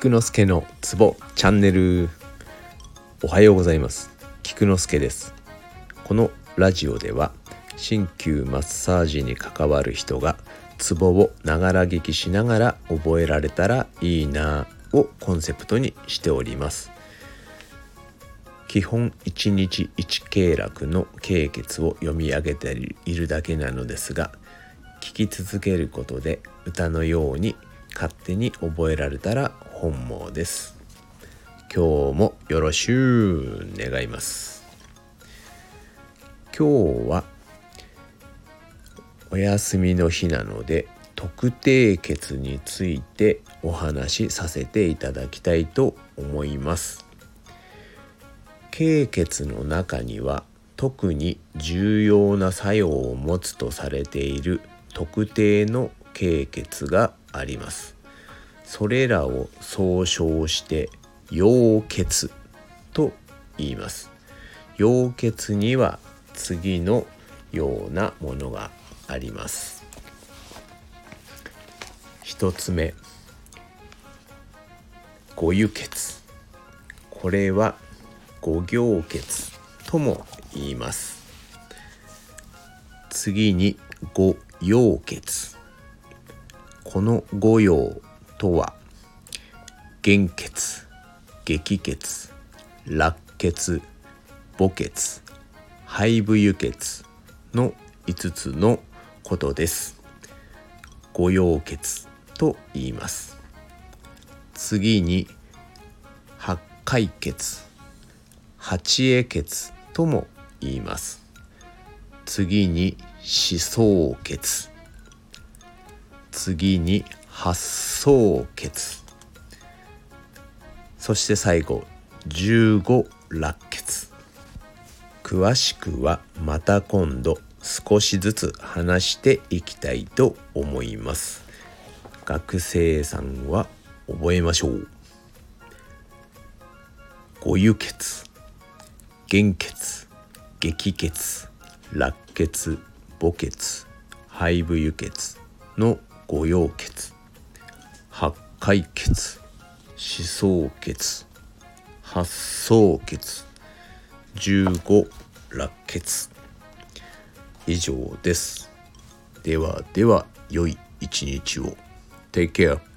菊之助のツボチャンネル。おはようございます。菊之助です。このラジオでは鍼灸マッサージに関わる人がツボをながら聞きしながら覚えられたらいいなをコンセプトにしております。基本1日1経絡の経血を読み上げているだけなのですが聞き続けることで歌のように勝手に覚えられたら本望です。今日もよろしゅう願います。今日はお休みの日なので特定血についてお話しさせていただきたいと思います。経血の中には特に重要な作用を持つとされている特定の経血があります。それらを総称して陽血と言います。陽血には次のようなものがあります。一つ目。五輸血これは五行血とも言います。次に五陽血この五陽とは原血激血落血母血肺部輸血の5つのことです。五陽血と言います。次に八海血八重血とも言います。次に思想血。次に発想血そして最後15落血詳しくはまた今度少しずつ話していきたいと思います。学生さんは覚えましょう。五輸血。原血。激血。落血。母血。肺部輸血の五陽血。解決思想血発想血十五落血以上です。ではでは良い一日を。Take care